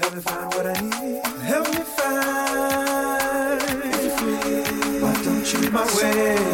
Help me find what I need. Help me find. Why don't you my way?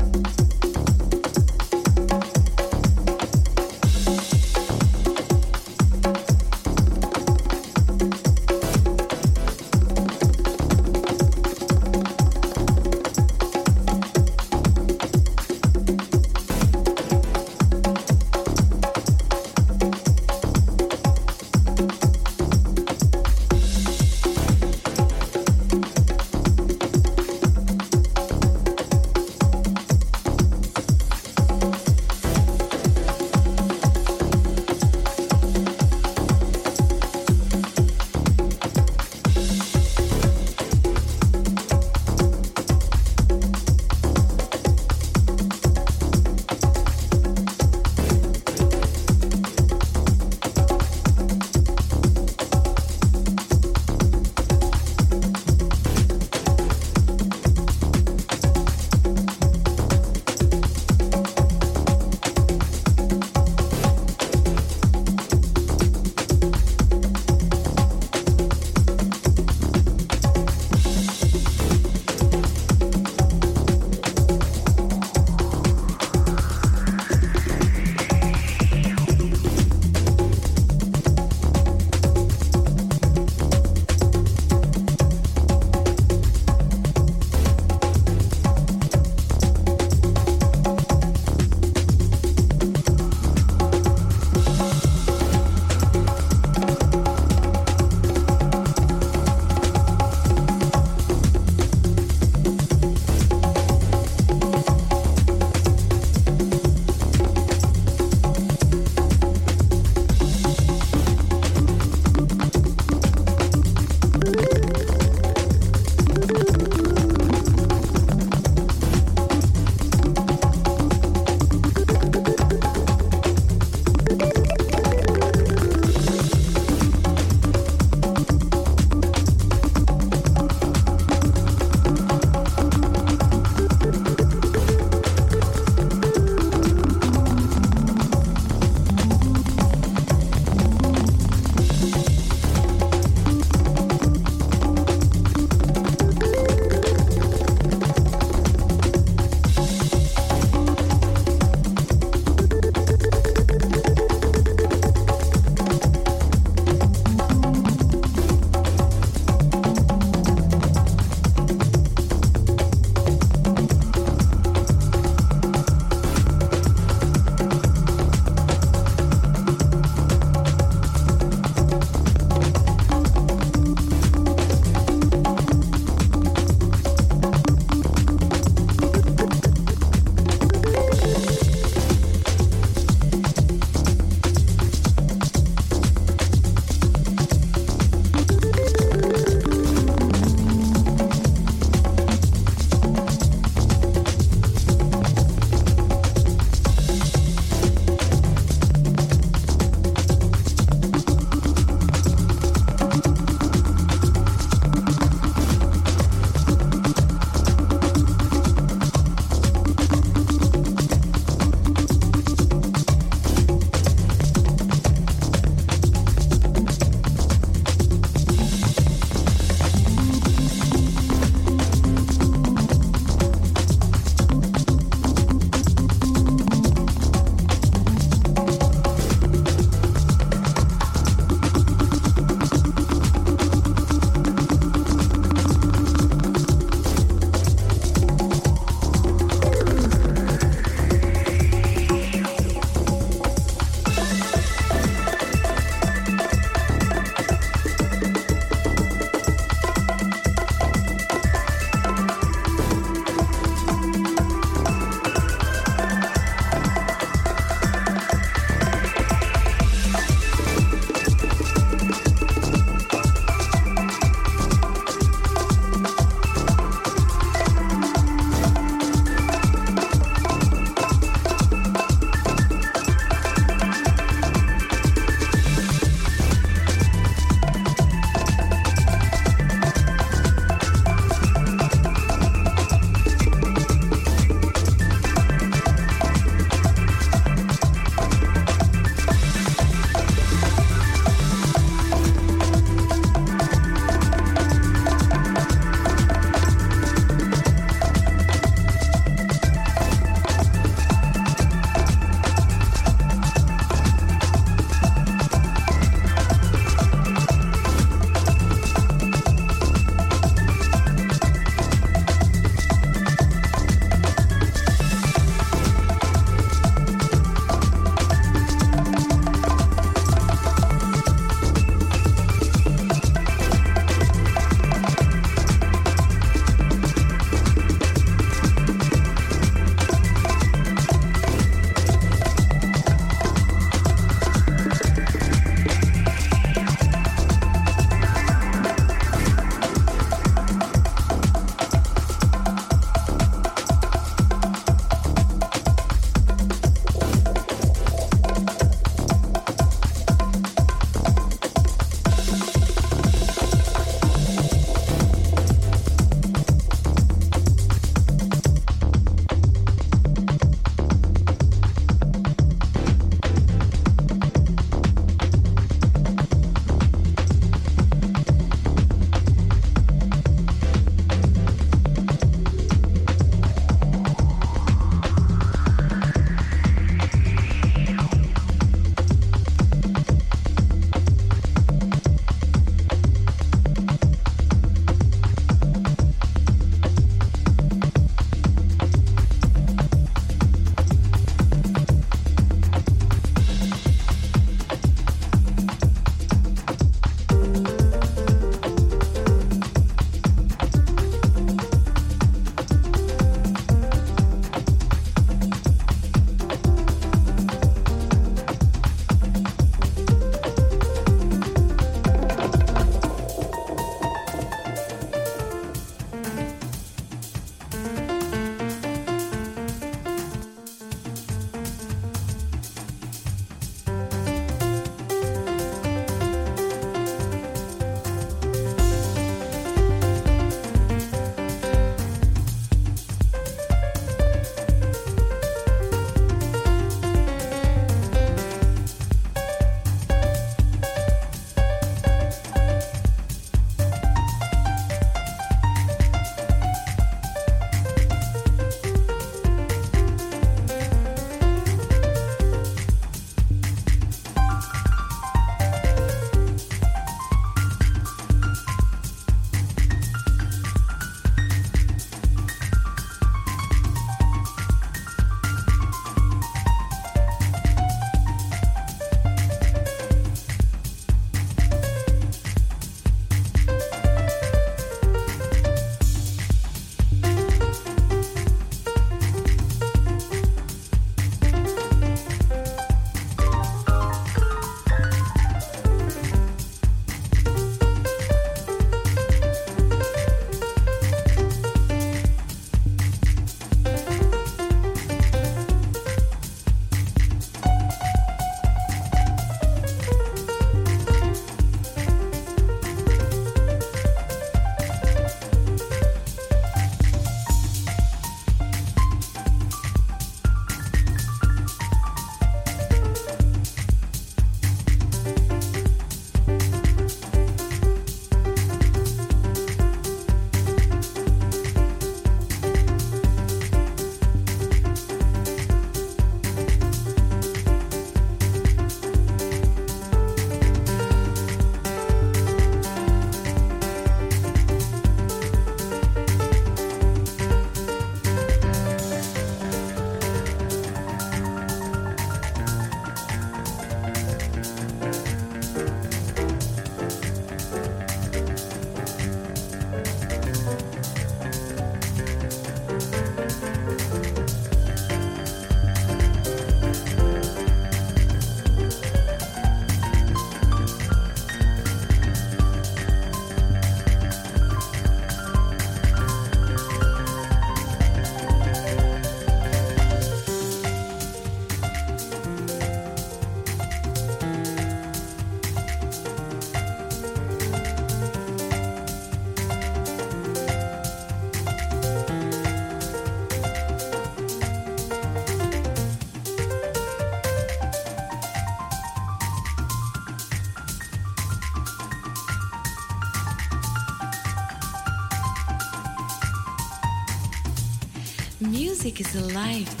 Is a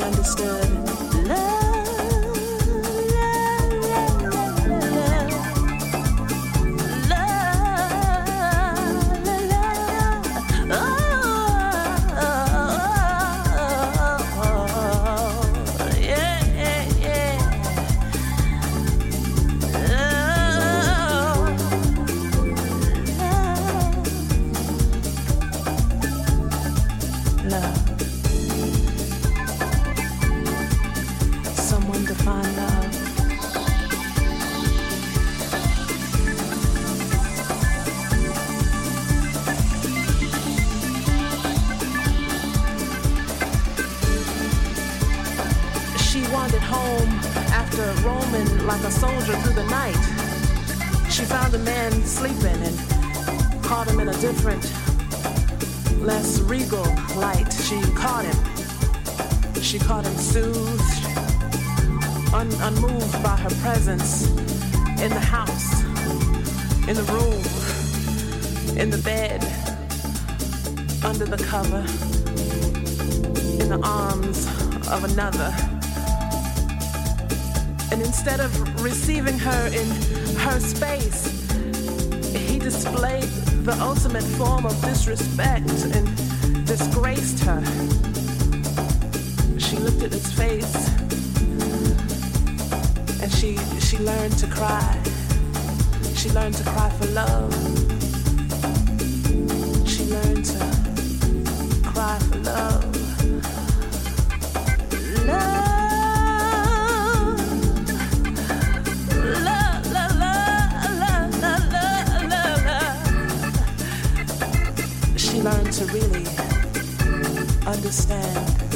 Understood roaming like a soldier through the night. She found a man sleeping and caught him in a different, less regal light. She caught him. She caught him soothed, un- unmoved by her presence in the house, in the room, in the bed, under the cover, in the arms of another. And instead of receiving her in her space, he displayed the ultimate form of disrespect and disgraced her. She looked at his face and she she learned to cry. She learned to cry for love. She learned to cry for love. Love. Love, to really understand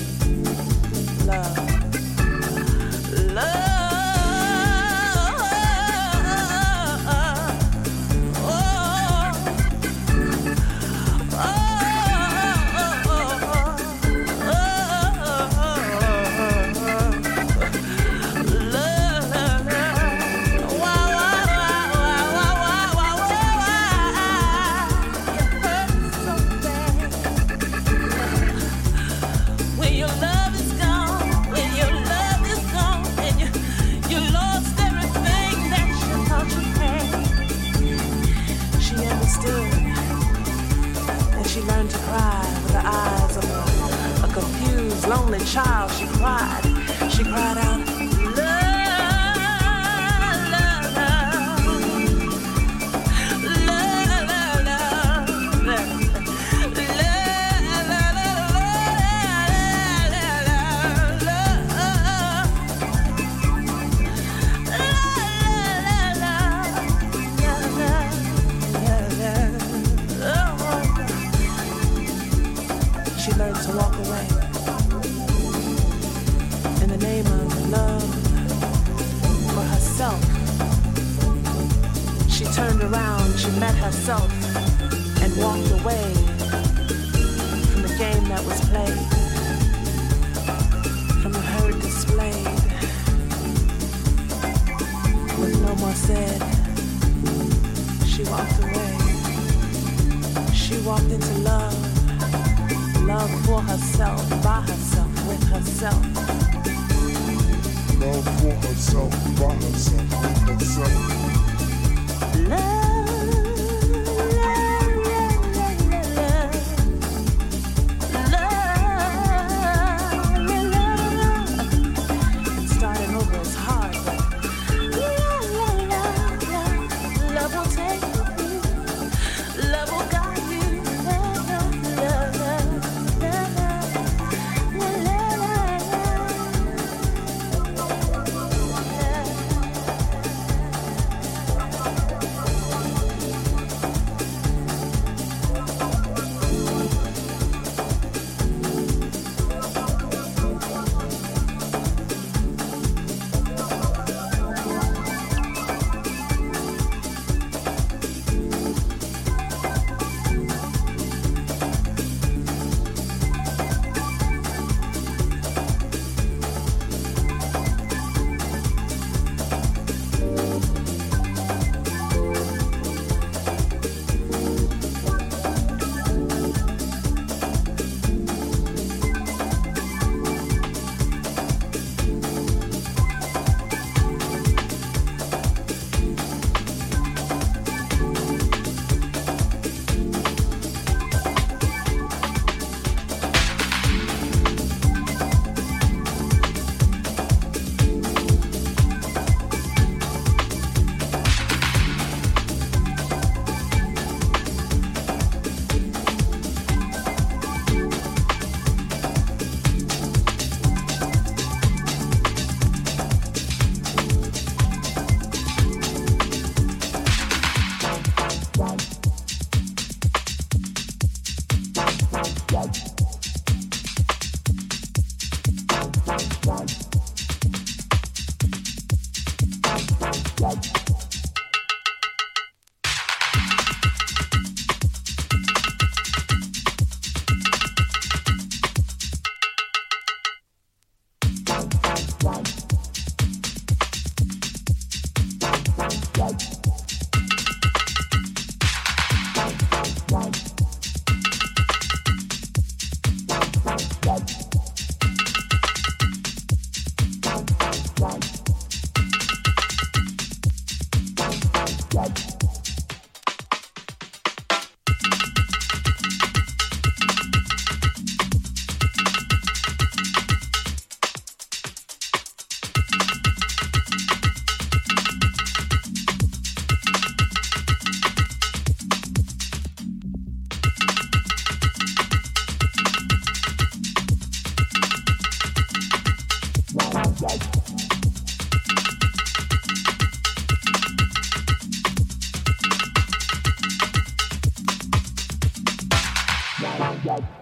Bye.